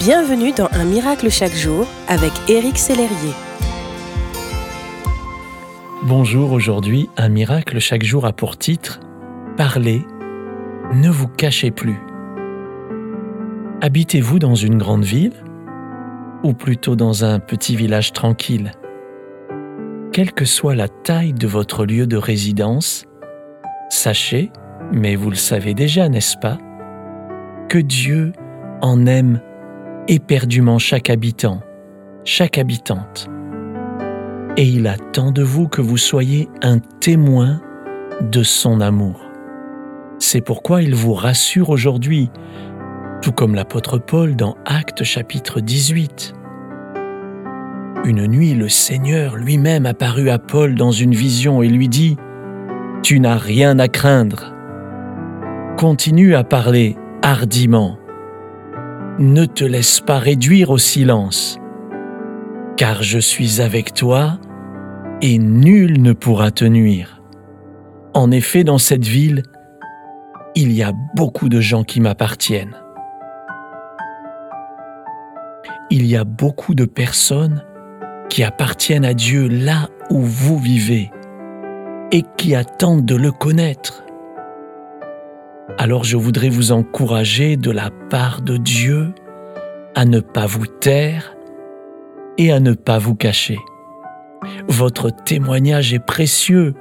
Bienvenue dans Un miracle chaque jour avec Éric Sellerier. Bonjour, aujourd'hui, Un miracle chaque jour a pour titre Parlez, ne vous cachez plus. Habitez-vous dans une grande ville ou plutôt dans un petit village tranquille? Quelle que soit la taille de votre lieu de résidence, sachez, mais vous le savez déjà, n'est-ce pas, que Dieu en aime éperdument chaque habitant, chaque habitante. Et il attend de vous que vous soyez un témoin de son amour. C'est pourquoi il vous rassure aujourd'hui, tout comme l'apôtre Paul dans Actes chapitre 18. Une nuit, le Seigneur lui-même apparut à Paul dans une vision et lui dit, Tu n'as rien à craindre. Continue à parler hardiment ne te laisse pas réduire au silence, car je suis avec toi et nul ne pourra te nuire. En effet, dans cette ville, il y a beaucoup de gens qui m'appartiennent. Il y a beaucoup de personnes qui appartiennent à Dieu là où vous vivez et qui attendent de le connaître. Alors je voudrais vous encourager de la part de Dieu à ne pas vous taire et à ne pas vous cacher. Votre témoignage est précieux.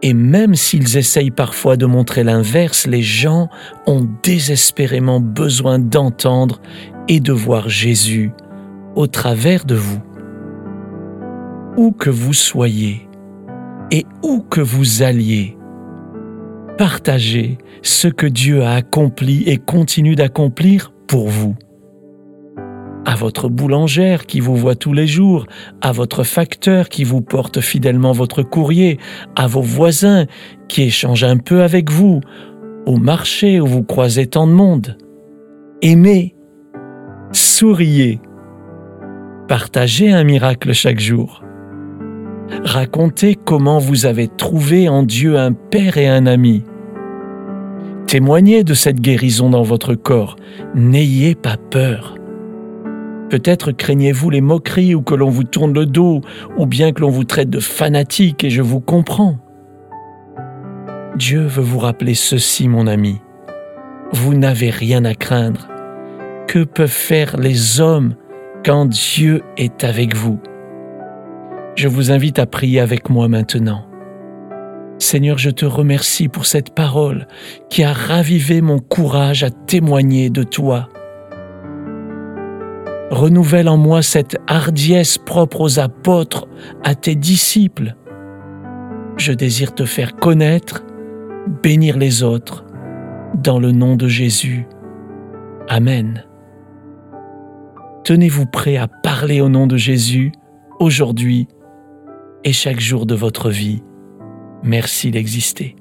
Et même s'ils essayent parfois de montrer l'inverse, les gens ont désespérément besoin d'entendre et de voir Jésus au travers de vous. Où que vous soyez et où que vous alliez, partagez ce que Dieu a accompli et continue d'accomplir pour vous. À votre boulangère qui vous voit tous les jours, à votre facteur qui vous porte fidèlement votre courrier, à vos voisins qui échangent un peu avec vous, au marché où vous croisez tant de monde. Aimez, souriez, partagez un miracle chaque jour. Racontez comment vous avez trouvé en Dieu un Père et un ami. Témoignez de cette guérison dans votre corps. N'ayez pas peur. Peut-être craignez-vous les moqueries ou que l'on vous tourne le dos, ou bien que l'on vous traite de fanatique, et je vous comprends. Dieu veut vous rappeler ceci, mon ami. Vous n'avez rien à craindre. Que peuvent faire les hommes quand Dieu est avec vous? Je vous invite à prier avec moi maintenant. Seigneur, je te remercie pour cette parole qui a ravivé mon courage à témoigner de toi. Renouvelle en moi cette hardiesse propre aux apôtres, à tes disciples. Je désire te faire connaître, bénir les autres, dans le nom de Jésus. Amen. Tenez-vous prêt à parler au nom de Jésus aujourd'hui et chaque jour de votre vie. Merci d'exister.